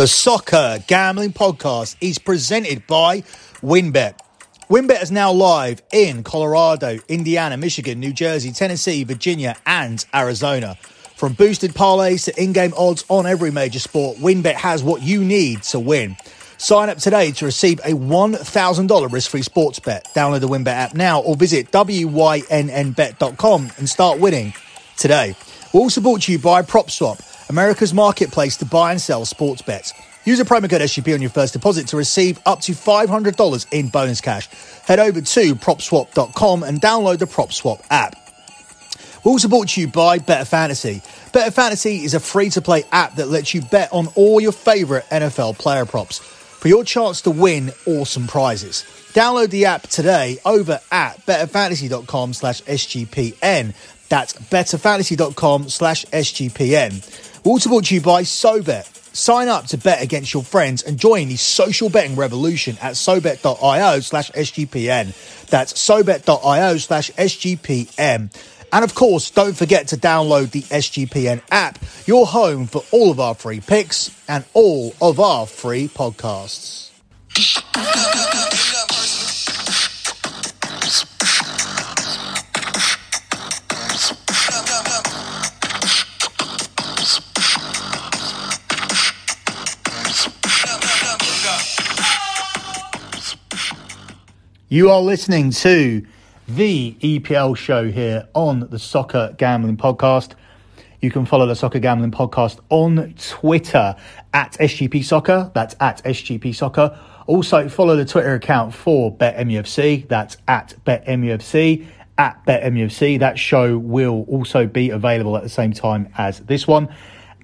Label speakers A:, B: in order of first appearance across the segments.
A: The Soccer Gambling Podcast is presented by WynnBET. WynnBET is now live in Colorado, Indiana, Michigan, New Jersey, Tennessee, Virginia, and Arizona. From boosted parlays to in-game odds on every major sport, WynnBET has what you need to win. Sign up today to receive a $1,000 risk-free sports bet. Download the WynnBET app now or visit wynnbet.com and start winning today. We're also brought to you by PropSwap, America's marketplace to buy and sell sports bets. Use a promo code SGP on your first deposit to receive up to $500 in bonus cash. Head over to propswap.com and download the PropSwap app. We're also brought to you by Better Fantasy. Better Fantasy is a free to play app that lets you bet on all your favorite NFL player props for your chance to win awesome prizes. Download the app today over at betterfantasy.com slash SGPN. That's betterfantasy.com slash SGPN. Also brought to you by SoBet. Sign up to bet against your friends and join the social betting revolution at sobet.io slash SGPN. That's sobet.io slash SGPN. And of course, don't forget to download the SGPN app, your home for all of our free picks and all of our free podcasts. You are listening to the EPL show here on the Soccer Gambling Podcast. You can follow the Soccer Gambling Podcast on Twitter at SGP Soccer. That's at SGP Soccer. Also, follow the Twitter account for BetMUFC. That's at BetMUFC. At BetMUFC. That show will also be available at the same time as this one.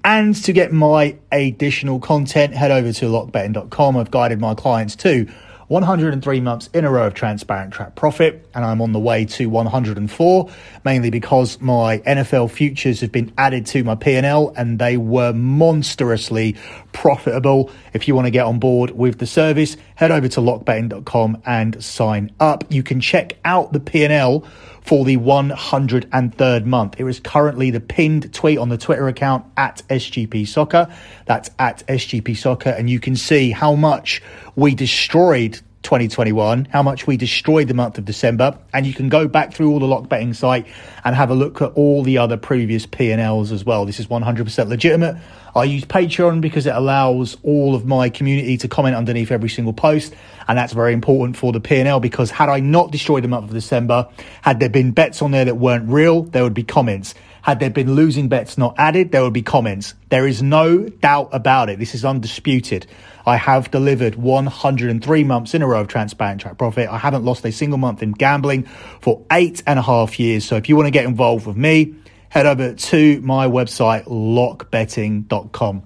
A: And to get my additional content, head over to lockbetting.com. I've guided my clients to 103 months in a row of transparent track profit, and I'm on the way to 104, mainly because my NFL futures have been added to my P&L and they were monstrously profitable. If you want to get on board with the service, head over to lockbetting.com and sign up. You can check out the P&L for the 103rd month. It is currently the pinned tweet on the Twitter account at SGP Soccer. That's at SGP Soccer. And you can see how much we destroyed 2021, how much we destroyed the month of December. And you can go back through all the lock betting site and have a look at all the other previous P&Ls as well. This is 100% legitimate. I use Patreon because it allows all of my community to comment underneath every single post, and that's very important for the P&L because had I not destroyed the month of December, had there been bets on there that weren't real, there would be comments. Had there been losing bets not added, there would be comments. There is no doubt about it. This is undisputed. I have delivered 103 months in a row of transparent track profit. I haven't lost a single month in gambling for eight and a half years. So if you want to get involved with me, head over to my website, lockbetting.com.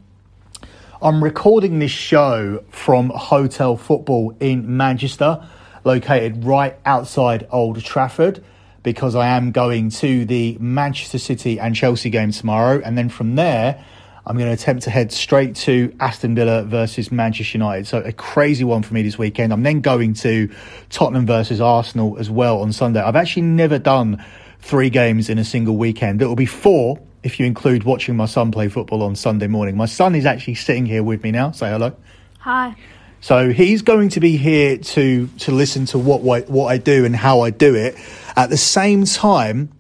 A: I'm recording this show from Hotel Football in Manchester, located right outside Old Trafford, because I am going to the Manchester City and Chelsea game tomorrow. And then from there, I'm going to attempt to head straight to Aston Villa versus Manchester United. So a crazy one for me this weekend. I'm then going to Tottenham versus Arsenal as well on Sunday. I've actually never done three games in a single weekend. It will be four if you include watching my son play football on Sunday morning. My son is actually sitting here with me now. Say hello.
B: Hi.
A: So he's going to be here to to listen to what what I do and how I do it. At the same time,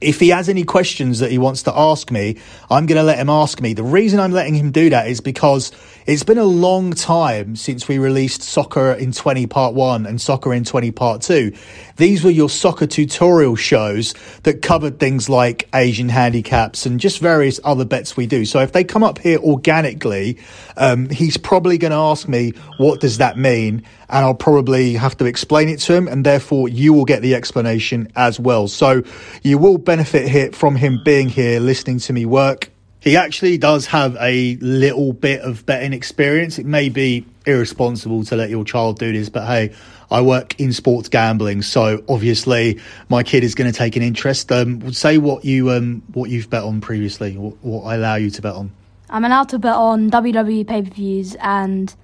A: if he has any questions that he wants to ask me, I'm going to let him ask me. The reason I'm letting him do that is because it's been a long time since we released Soccer in 20 Part 1 and Soccer in 20 Part 2. These were your soccer tutorial shows that covered things like Asian handicaps and just various other bets we do. So if they come up here organically, um, he's probably going to ask me, what does that mean? And I'll probably have to explain it to him, and therefore you will get the explanation as well. So you will benefit here from him being here, listening to me work he actually does have a little bit of betting experience. It may be irresponsible to let your child do this, but hey, I work in sports gambling, so obviously my kid is going to take an interest. Um, say what you um, what you've bet on previously, what, what I allow you to bet on.
B: I'm allowed to bet on WWE pay per views and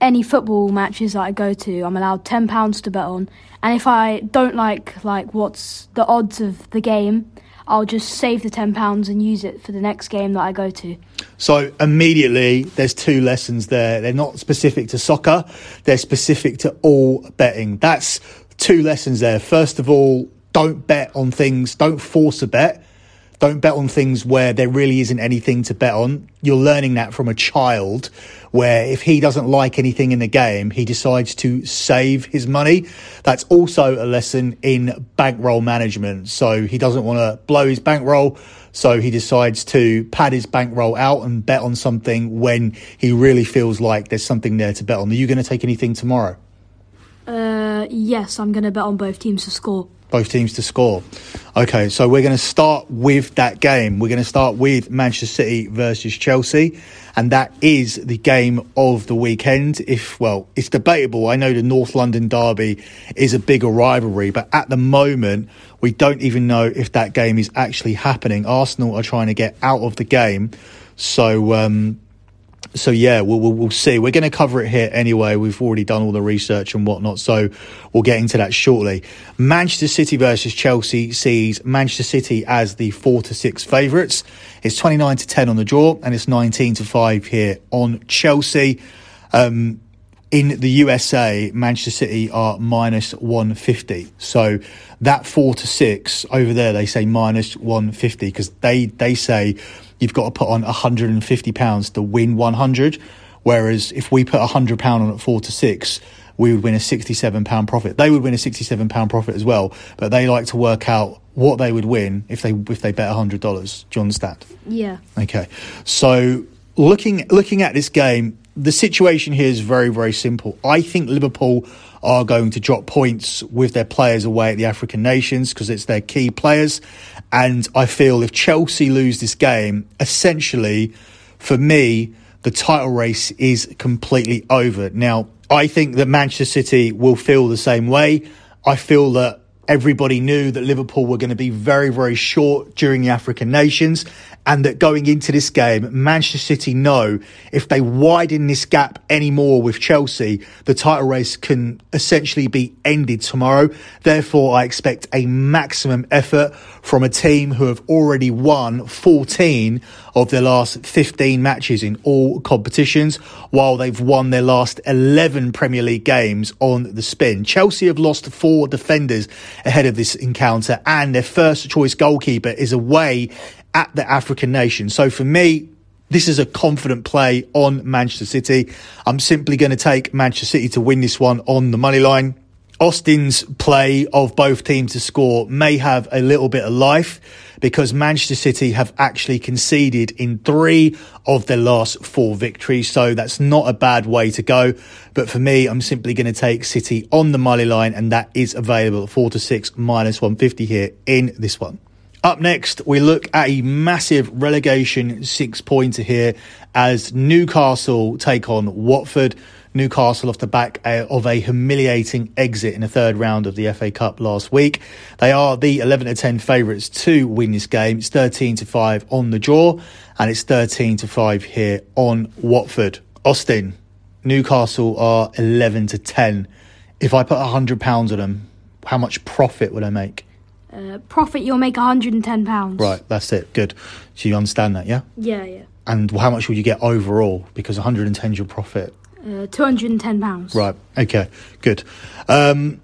B: any football matches that I go to. I'm allowed ten pounds to bet on, and if I don't like like what's the odds of the game, I'll just save the ten pounds and use it for the next game that I go to.
A: So immediately, there's two lessons there. They're not specific to soccer; they're specific to all betting. That's two lessons there. First of all, don't bet on things. Don't force a bet. Don't bet on things where there really isn't anything to bet on. You're learning that from a child where if he doesn't like anything in the game, he decides to save his money. That's also a lesson in bankroll management. So he doesn't want to blow his bankroll. So he decides to pad his bankroll out and bet on something when he really feels like there's something there to bet on. Are you going to take anything tomorrow?
B: Uh, yes, I'm going to bet on both teams to score
A: both teams to score. Okay, so we're going to start with that game. We're going to start with Manchester City versus Chelsea, and that is the game of the weekend. If, well, it's debatable. I know the North London Derby is a bigger rivalry, but at the moment, we don't even know if that game is actually happening. Arsenal are trying to get out of the game. So, um, so yeah, we'll, we'll, we'll see. We're going to cover it here anyway. We've already done all the research and whatnot, so we'll get into that shortly. Manchester City versus Chelsea sees Manchester City as the four to six favourites. It's twenty nine to ten on the draw, and it's nineteen to five here on Chelsea. Um, in the USA, Manchester City are minus 150. So that four to six over there, they say minus 150 because they, they say you've got to put on 150 pounds to win 100. Whereas if we put 100 pound on at four to six, we would win a 67 pound profit. They would win a 67 pound profit as well, but they like to work out what they would win if they if they bet $100. Do you understand?
B: Yeah.
A: Okay. So looking looking at this game, the situation here is very very simple. I think Liverpool are going to drop points with their players away at the African nations because it's their key players. And I feel if Chelsea lose this game, essentially, for me, the title race is completely over. Now, I think that Manchester City will feel the same way. I feel that everybody knew that Liverpool were going to be very, very short during the African nations and that going into this game, Manchester City know if they widen this gap anymore with Chelsea, the title race can essentially be ended tomorrow. Therefore, I expect a maximum effort from a team who have already won 14 of their last 15 matches in all competitions, while they've won their last 11 Premier League games on the spin. Chelsea have lost four defenders ahead of this encounter, and their first choice goalkeeper is away at the African nation. So for me, this is a confident play on Manchester City. I'm simply going to take Manchester City to win this one on the money line. Austin's play of both teams to score may have a little bit of life because Manchester City have actually conceded in three of their last four victories. So that's not a bad way to go. But for me, I'm simply going to take City on the money line and that is available at four to six minus 150 here in this one. Up next, we look at a massive relegation six pointer here as Newcastle take on Watford. Newcastle off the back uh, of a humiliating exit in the third round of the FA Cup last week. They are the 11 to 10 favourites to win this game. It's 13 to 5 on the draw and it's 13 to 5 here on Watford. Austin, Newcastle are 11 to 10. If I put £100 on them, how much profit would I make?
B: Uh, profit, you'll make £110.
A: Right, that's it. Good. So you understand that, yeah?
B: Yeah, yeah.
A: And how much will you get overall? Because 110 is your profit.
B: Uh, £210.
A: Right, okay, good. Um,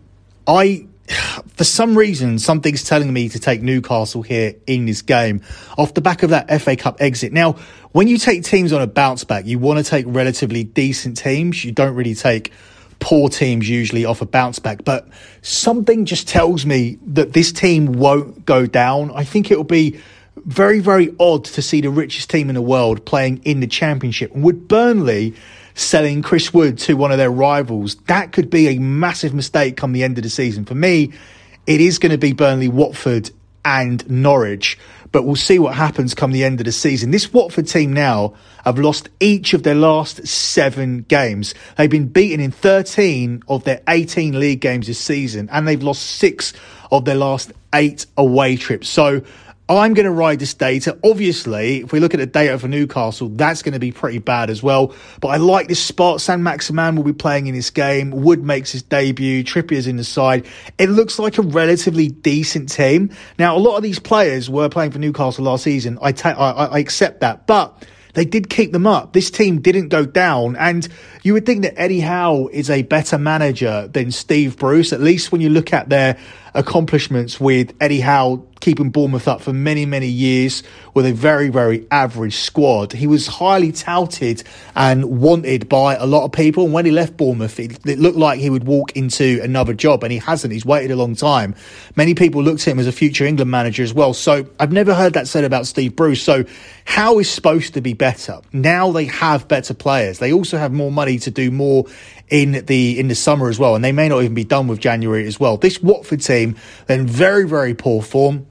A: I, for some reason, something's telling me to take Newcastle here in this game off the back of that FA Cup exit. Now, when you take teams on a bounce back, you want to take relatively decent teams. You don't really take poor teams usually off a bounce back, but something just tells me that this team won't go down. I think it'll be very, very odd to see the richest team in the world playing in the championship. Would Burnley selling Chris Wood to one of their rivals, that could be a massive mistake come the end of the season. For me, it is going to be Burnley, Watford, and Norwich. But we'll see what happens come the end of the season. This Watford team now have lost each of their last seven games. They've been beaten in 13 of their 18 league games this season, and they've lost six of their last eight away trips. So I'm going to ride this data. Obviously, if we look at the data for Newcastle, that's going to be pretty bad as well. But I like this spot. Saint-Maximin will be playing in this game. Wood makes his debut. Trippier's in the side. It looks like a relatively decent team. Now, a lot of these players were playing for Newcastle last season. I, ta- I, I accept that. But they did keep them up. This team didn't go down. And you would think that Eddie Howe is a better manager than Steve Bruce, at least when you look at their accomplishments with Eddie Howe keeping Bournemouth up for many, many years with a very, very average squad. He was highly touted and wanted by a lot of people. And when he left Bournemouth, it, it, looked like he would walk into another job, and he hasn't. He's waited a long time. Many people looked at him as a future England manager as well. So I've never heard that said about Steve Bruce. So Howe is supposed to be better. Now they have better players. They also have more money to do more in the in the summer as well, and they may not even be done with January as well. This Watford team, then very very poor form.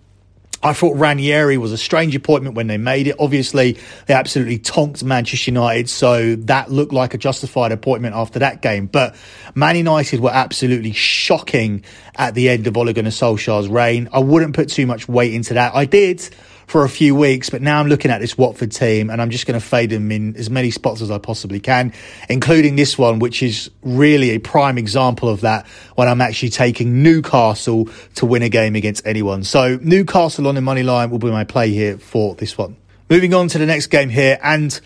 A: I thought Ranieri was a strange appointment when they made it. Obviously, they absolutely tonked Manchester United, so that looked like a justified appointment after that game. But Man United were absolutely shocking at the end of Ole Gunnar Solskjaer's reign. I wouldn't put too much weight into that. I did for a few weeks, but now I'm looking at this Watford team and I'm just going to fade them in as many spots as I possibly can, including this one, which is really a prime example of that when I'm actually taking Newcastle to win a game against anyone. So Newcastle on the money line will be my play here for this one. Moving on to the next game here and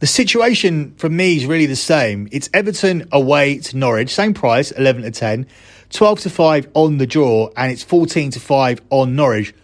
A: the situation for me is really the same. It's Everton away to Norwich, same price, 11 to 10, 12 to 5 on the draw, and it's 14 to 5 on Norwich.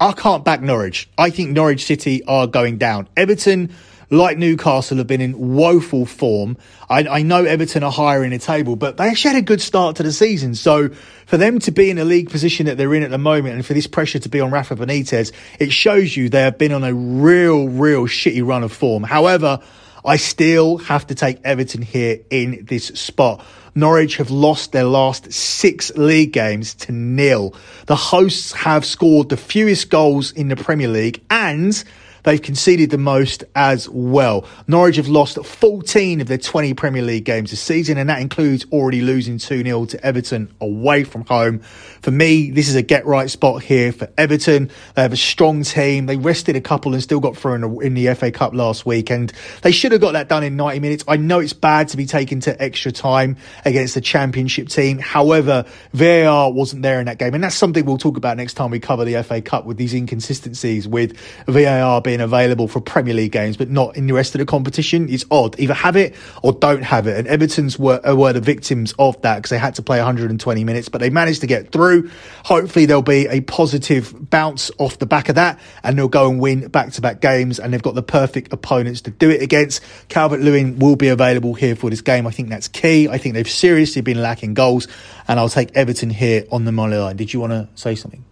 A: I can't back Norwich. I think Norwich City are going down. Everton, like Newcastle, have been in woeful form. I, I, know Everton are higher in the table, but they actually had a good start to the season. So for them to be in the league position that they're in at the moment and for this pressure to be on Rafa Benitez, it shows you they have been on a real, real shitty run of form. However, I still have to take Everton here in this spot. Norwich have lost their last six league games to nil. The hosts have scored the fewest goals in the Premier League and They've conceded the most as well. Norwich have lost 14 of their 20 Premier League games this season, and that includes already losing 2 0 to Everton away from home. For me, this is a get right spot here for Everton. They have a strong team. They rested a couple and still got through in the, in the FA Cup last week, and they should have got that done in 90 minutes. I know it's bad to be taken to extra time against the Championship team. However, VAR wasn't there in that game, and that's something we'll talk about next time we cover the FA Cup with these inconsistencies with VAR being available for Premier League games, but not in the rest of the competition. It's odd. Either have it or don't have it. And Everton's were, uh, were the victims of that because they had to play 120 minutes, but they managed to get through. Hopefully there'll be a positive bounce off the back of that and they'll go and win back to back games and they've got the perfect opponents to do it against. Calvert Lewin will be available here for this game. I think that's key. I think they've seriously been lacking goals and I'll take Everton here on the money line. Did you want to say something?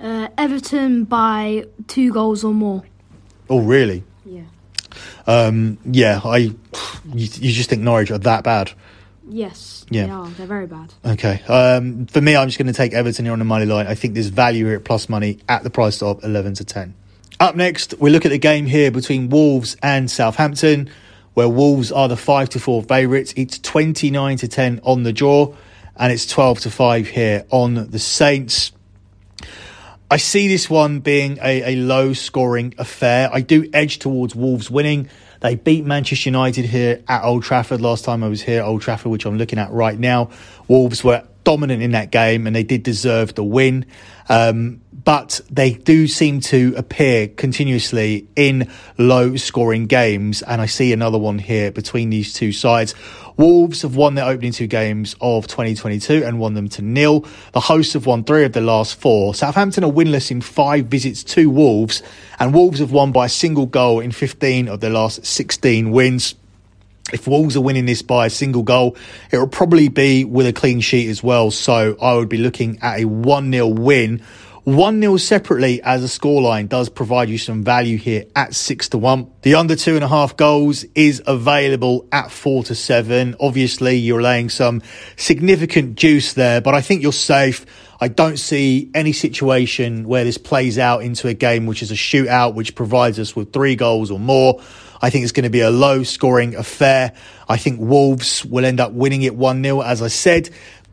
B: Uh, Everton by two goals or more.
A: Oh, really?
B: Yeah.
A: Um, yeah, I. You, you, just think Norwich are that bad?
B: Yes.
A: Yeah.
B: They are. They're very bad.
A: Okay. Um, for me, I'm just going to take Everton here on the money line. I think there's value here at plus money at the price of 11 to 10. Up next, we look at the game here between Wolves and Southampton, where Wolves are the 5 to 4 favourites. It's 29 to 10 on the draw, and it's 12 to 5 here on the Saints. I see this one being a, a low scoring affair. I do edge towards Wolves winning. They beat Manchester United here at Old Trafford last time I was here Old Trafford, which I'm looking at right now. Wolves were dominant in that game and they did deserve the win. Um, but they do seem to appear continuously in low scoring games. And I see another one here between these two sides. Wolves have won their opening two games of 2022 and won them to nil. The hosts have won three of the last four. Southampton are winless in five visits to Wolves, and Wolves have won by a single goal in 15 of their last 16 wins. If Wolves are winning this by a single goal, it will probably be with a clean sheet as well. So I would be looking at a 1 0 win 1 0 separately as a scoreline does provide you some value here at 6 to 1. The under two and a half goals is available at 4 to 7. Obviously, you're laying some significant juice there, but I think you're safe. I don't see any situation where this plays out into a game which is a shootout, which provides us with three goals or more. I think it's going to be a low scoring affair. I think Wolves will end up winning it 1 0, as I said.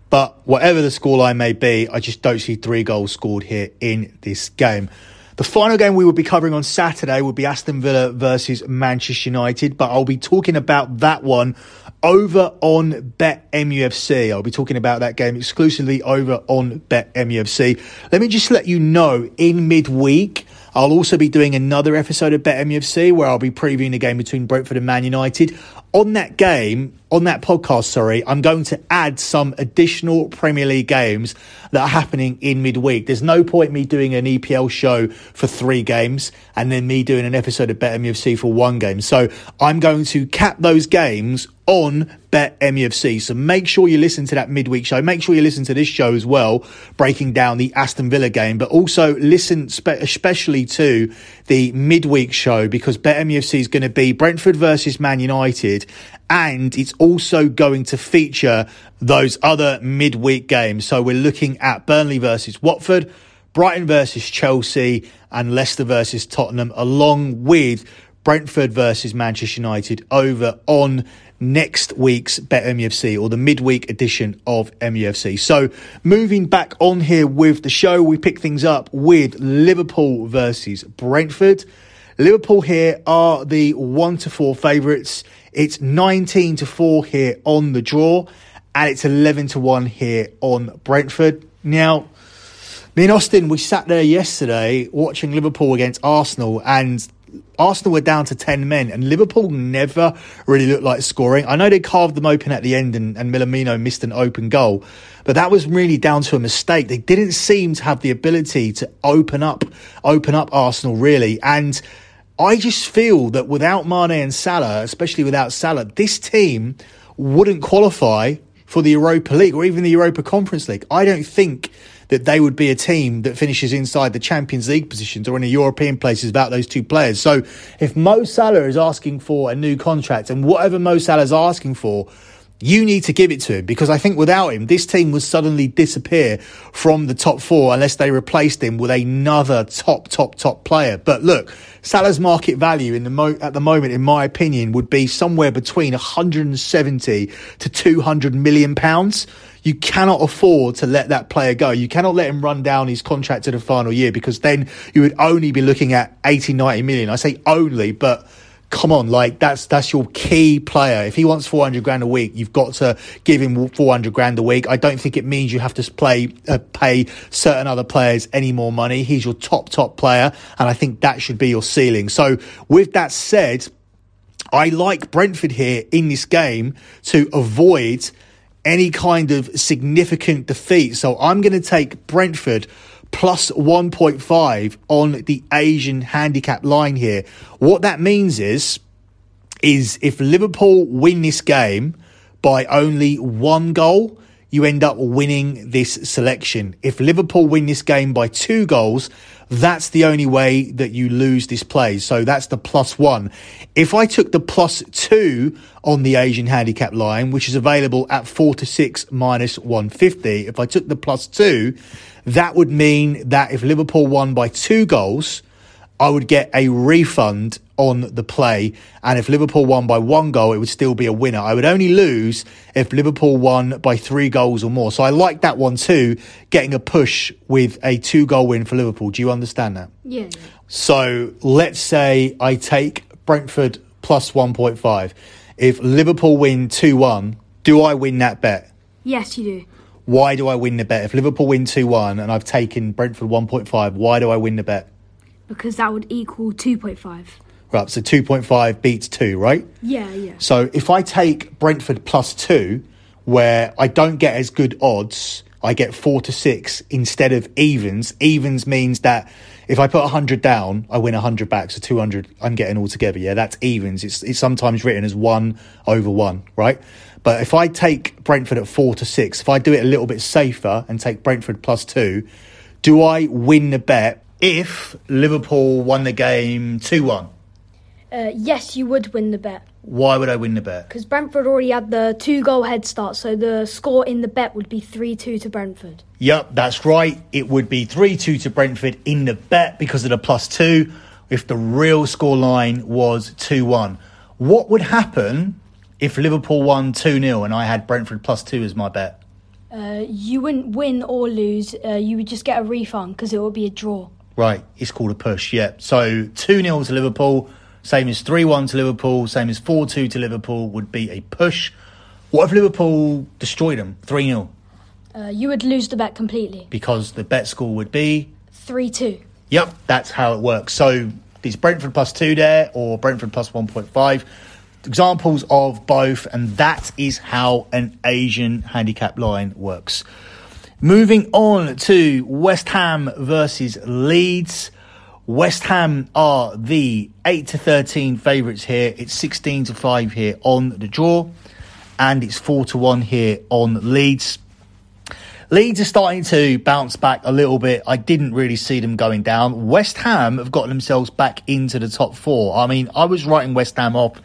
A: But whatever the scoreline may be, I just don't see three goals scored here in this game. The final game we will be covering on Saturday will be Aston Villa versus Manchester United, but I'll be talking about that one over on Bet MUFC. I'll be talking about that game exclusively over on Bet MUFC. Let me just let you know in midweek, I'll also be doing another episode of Bet MUFC where I'll be previewing the game between Brentford and Man United. On that game, on that podcast, sorry, I'm going to add some additional Premier League games that are happening in midweek. There's no point me doing an EPL show for three games and then me doing an episode of Bet MUFC for one game. So I'm going to cap those games on Bet MUFC. So make sure you listen to that midweek show. Make sure you listen to this show as well, breaking down the Aston Villa game, but also listen spe- especially to the midweek show because Bet MUFC is going to be Brentford versus Man United and it's also going to feature those other midweek games. So we're looking at Burnley versus Watford, Brighton versus Chelsea, and Leicester versus Tottenham, along with Brentford versus Manchester United over on next week's Bet MUFC or the midweek edition of MUFC. So moving back on here with the show, we pick things up with Liverpool versus Brentford. Liverpool here are the one to four favourites. It's 19 to four here on the draw and it's 11 to one here on Brentford. Now, me and Austin, we sat there yesterday watching Liverpool against Arsenal and Arsenal were down to 10 men and Liverpool never really looked like scoring. I know they carved them open at the end and, and missed an open goal, but that was really down to a mistake. They didn't seem to have the ability to open up, open up Arsenal really. And I just feel that without Mane and Salah, especially without Salah, this team wouldn't qualify for the Europa League or even the Europa Conference League. I don't think that they would be a team that finishes inside the Champions League positions or in the European places about those two players. So if Mo Salah is asking for a new contract and whatever Mo Salah is asking for, you need to give it to him because I think without him, this team would suddenly disappear from the top four unless they replaced him with another top, top, top player. But look, Salah's market value in the mo- at the moment, in my opinion, would be somewhere between 170 to 200 million pounds. You cannot afford to let that player go. You cannot let him run down his contract to the final year because then you would only be looking at 80, 90 million. I say only, but come on, like that's that's your key player. If he wants 400 grand a week, you've got to give him 400 grand a week. I don't think it means you have to play uh, pay certain other players any more money. He's your top top player, and I think that should be your ceiling. So with that said, I like Brentford here in this game to avoid any kind of significant defeat. So I'm going to take Brentford plus 1.5 on the Asian handicap line here. What that means is, is if Liverpool win this game by only one goal, you end up winning this selection. If Liverpool win this game by two goals, that's the only way that you lose this play. So that's the plus one. If I took the plus two on the Asian handicap line, which is available at four to six minus 150, if I took the plus two, that would mean that if Liverpool won by two goals, I would get a refund on the play. And if Liverpool won by one goal, it would still be a winner. I would only lose if Liverpool won by three goals or more. So I like that one too, getting a push with a two goal win for Liverpool. Do you understand that?
B: Yeah.
A: So let's say I take Brentford plus 1.5. If Liverpool win 2 1, do I win that bet?
B: Yes, you do.
A: Why do I win the bet? If Liverpool win 2 1 and I've taken Brentford 1.5, why do I win the bet?
B: Because that would equal 2.5.
A: Right, so 2.5 beats 2, right?
B: Yeah, yeah.
A: So if I take Brentford plus 2, where I don't get as good odds, I get 4 to 6 instead of evens. Evens means that if I put 100 down, I win 100 back, so 200 I'm getting all together. Yeah, that's evens. It's, it's sometimes written as 1 over 1, right? But if I take Brentford at 4 to 6, if I do it a little bit safer and take Brentford plus 2, do I win the bet if Liverpool won the game 2 1?
B: Uh, yes, you would win the bet.
A: Why would I win the bet?
B: Because Brentford already had the two goal head start, so the score in the bet would be 3 2 to Brentford.
A: Yep, that's right. It would be 3 2 to Brentford in the bet because of the plus 2 if the real score line was 2 1. What would happen if Liverpool won 2 0 and I had Brentford plus 2 as my bet?
B: Uh, you wouldn't win or lose, uh, you would just get a refund because it would be a draw.
A: Right, it's called a push, yeah. So 2 0 to Liverpool, same as 3 1 to Liverpool, same as 4 2 to Liverpool would be a push. What if Liverpool destroyed them 3 0?
B: Uh, you would lose the bet completely.
A: Because the bet score would be
B: 3 2.
A: Yep, that's how it works. So these Brentford plus two there or Brentford plus 1.5. Examples of both, and that is how an Asian handicap line works. Moving on to West Ham versus Leeds. West Ham are the 8 to 13 favourites here. It's 16 to 5 here on the draw, and it's 4 to 1 here on Leeds. Leeds are starting to bounce back a little bit. I didn't really see them going down. West Ham have gotten themselves back into the top four. I mean, I was writing West Ham off,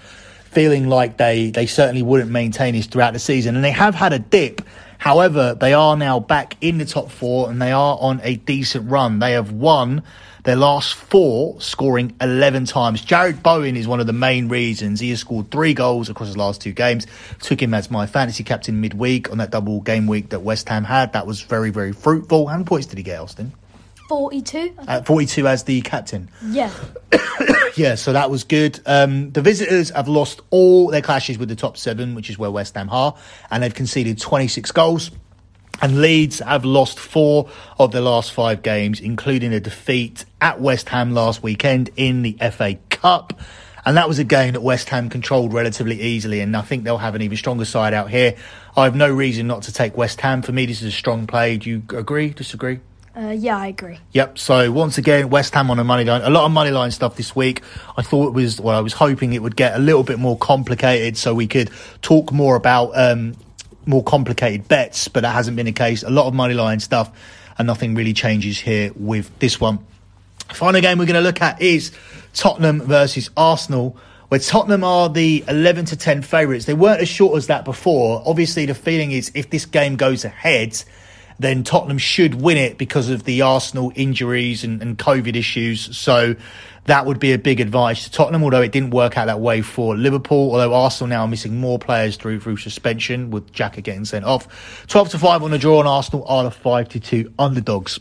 A: feeling like they, they certainly wouldn't maintain this throughout the season, and they have had a dip. However, they are now back in the top four and they are on a decent run. They have won their last four, scoring 11 times. Jarrod Bowen is one of the main reasons. He has scored three goals across his last two games. Took him as my fantasy captain midweek on that double game week that West Ham had. That was very, very fruitful. How many points did he get, Austin?
B: 42?
A: At 42 as the captain.
B: Yeah.
A: yeah, so that was good. Um, the visitors have lost all their clashes with the top seven, which is where West Ham are, and they've conceded 26 goals. And Leeds have lost four of their last five games, including a defeat at West Ham last weekend in the FA Cup. And that was a game that West Ham controlled relatively easily. And I think they'll have an even stronger side out here. I have no reason not to take West Ham. For me, this is a strong play. Do you agree? Disagree?
B: Uh, yeah, I agree.
A: Yep. So once again, West Ham on a money line. A lot of money line stuff this week. I thought it was, well, I was hoping it would get a little bit more complicated so we could talk more about um, more complicated bets, but that hasn't been the case. A lot of money line stuff, and nothing really changes here with this one. Final game we're going to look at is Tottenham versus Arsenal, where Tottenham are the 11 to 10 favourites. They weren't as short as that before. Obviously, the feeling is if this game goes ahead, then Tottenham should win it because of the Arsenal injuries and, and COVID issues. So that would be a big advantage to Tottenham, although it didn't work out that way for Liverpool. Although Arsenal now are missing more players through through suspension, with Xhaka getting sent off. Twelve to five on the draw, and Arsenal are the five to two underdogs.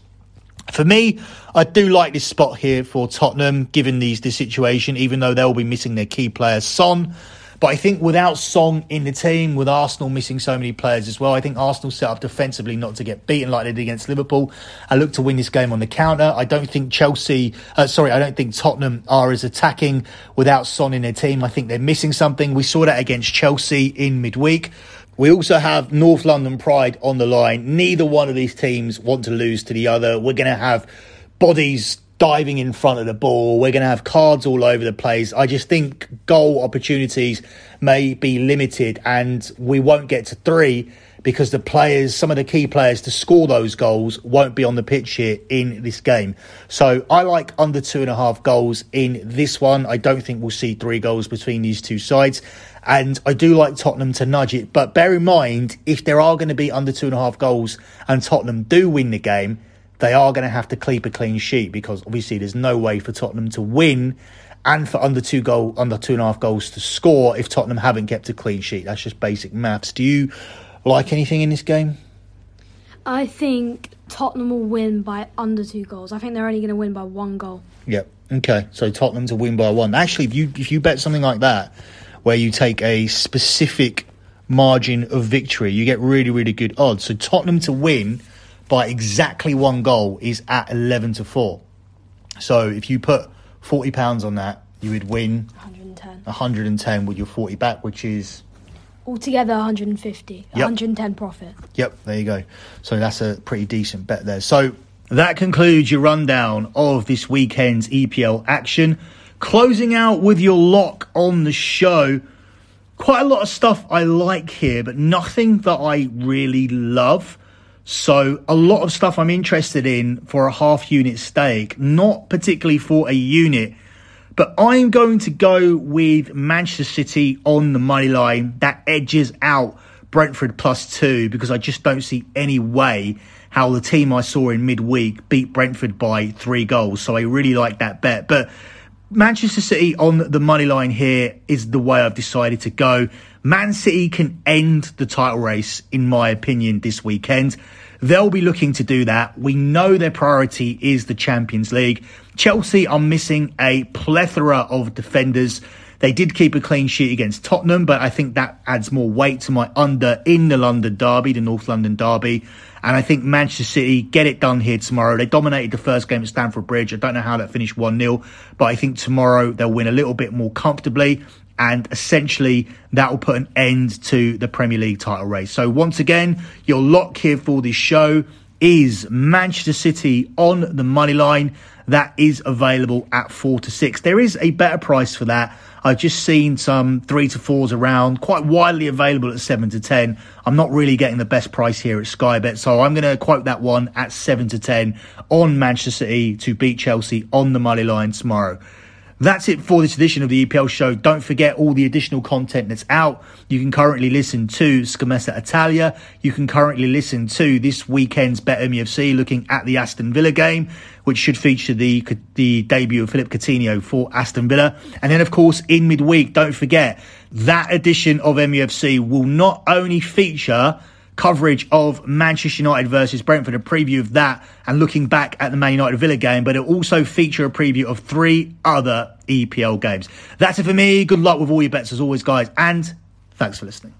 A: For me, I do like this spot here for Tottenham, given these the situation. Even though they'll be missing their key players, Son but I think without Son in the team, with Arsenal missing so many players as well, I think Arsenal set up defensively not to get beaten like they did against Liverpool. I look to win this game on the counter. I don't think Chelsea, uh, sorry, I don't think Tottenham are as attacking without Son in their team. I think they're missing something. We saw that against Chelsea in midweek. We also have North London Pride on the line. Neither one of these teams want to lose to the other. We're going to have bodies diving in front of the ball. We're going to have cards all over the place. I just think goal opportunities may be limited and we won't get to three because the players, some of the key players to score those goals won't be on the pitch here in this game. So I like under two and a half goals in this one. I don't think we'll see three goals between these two sides. And I do like Tottenham to nudge it. But bear in mind, if there are going to be under two and a half goals and Tottenham do win the game, they are going to have to keep a clean sheet because obviously there's no way for Tottenham to win and for under two goal under two and a half goals to score if Tottenham haven't kept a clean sheet. That's just basic maths. Do you like anything in this game?
B: I think Tottenham will win by under two goals. I think they're only going to win by one goal.
A: Yep. Okay. So Tottenham to win by one. Actually, if you if you bet something like that, where you take a specific margin of victory, you get really really good odds. So Tottenham to win by exactly one goal is at 11 to 4. So if you put 40 pounds on that, you would win
B: 110.
A: 110 with your 40 back, which is
B: altogether 150. Yep. 110 profit.
A: Yep, there you go. So that's a pretty decent bet there. So that concludes your rundown of this weekend's EPL action. Closing out with your lock on the show. Quite a lot of stuff I like here, but nothing that I really love. So a lot of stuff I'm interested in for a half unit stake, not particularly for a unit, but I'm going to go with Manchester City on the money line. That edges out Brentford plus two because I just don't see any way how the team I saw in midweek beat Brentford by three goals. So I really like that bet. But Manchester City on the money line here is the way I've decided to go. Man City can end the title race, in my opinion, this weekend. They'll be looking to do that. We know their priority is the Champions League. Chelsea are missing a plethora of defenders. They did keep a clean sheet against Tottenham, but I think that adds more weight to my under in the London Derby, the North London Derby. And I think Manchester City get it done here tomorrow. They dominated the first game at Stamford Bridge. I don't know how that finished 1 0, but I think tomorrow they'll win a little bit more comfortably. And essentially, that will put an end to the Premier League title race. So, once again, your lock here for this show is Manchester City on the money line. That is available at four to six. There is a better price for that. I've just seen some three to fours around, quite widely available at seven to ten. I'm not really getting the best price here at Sky Bet, so I'm going to quote that one at seven to ten on Manchester City to beat Chelsea on the money line tomorrow. That's it for this edition of the EPL show. Don't forget all the additional content that's out. You can currently listen to Scommessa Italia. You can currently listen to this weekend's Bet MUFC looking at the Aston Villa game, which should feature the, the debut of Philippe Coutinho for Aston Villa. And then, of course, in midweek, don't forget that edition of MUFC will not only feature coverage of Manchester United versus Brentford, a preview of that, and looking back at the Man United Villa game, but it'll also feature a preview of three other EPL games. That's it for me. Good luck with all your bets as always, guys, and thanks for listening.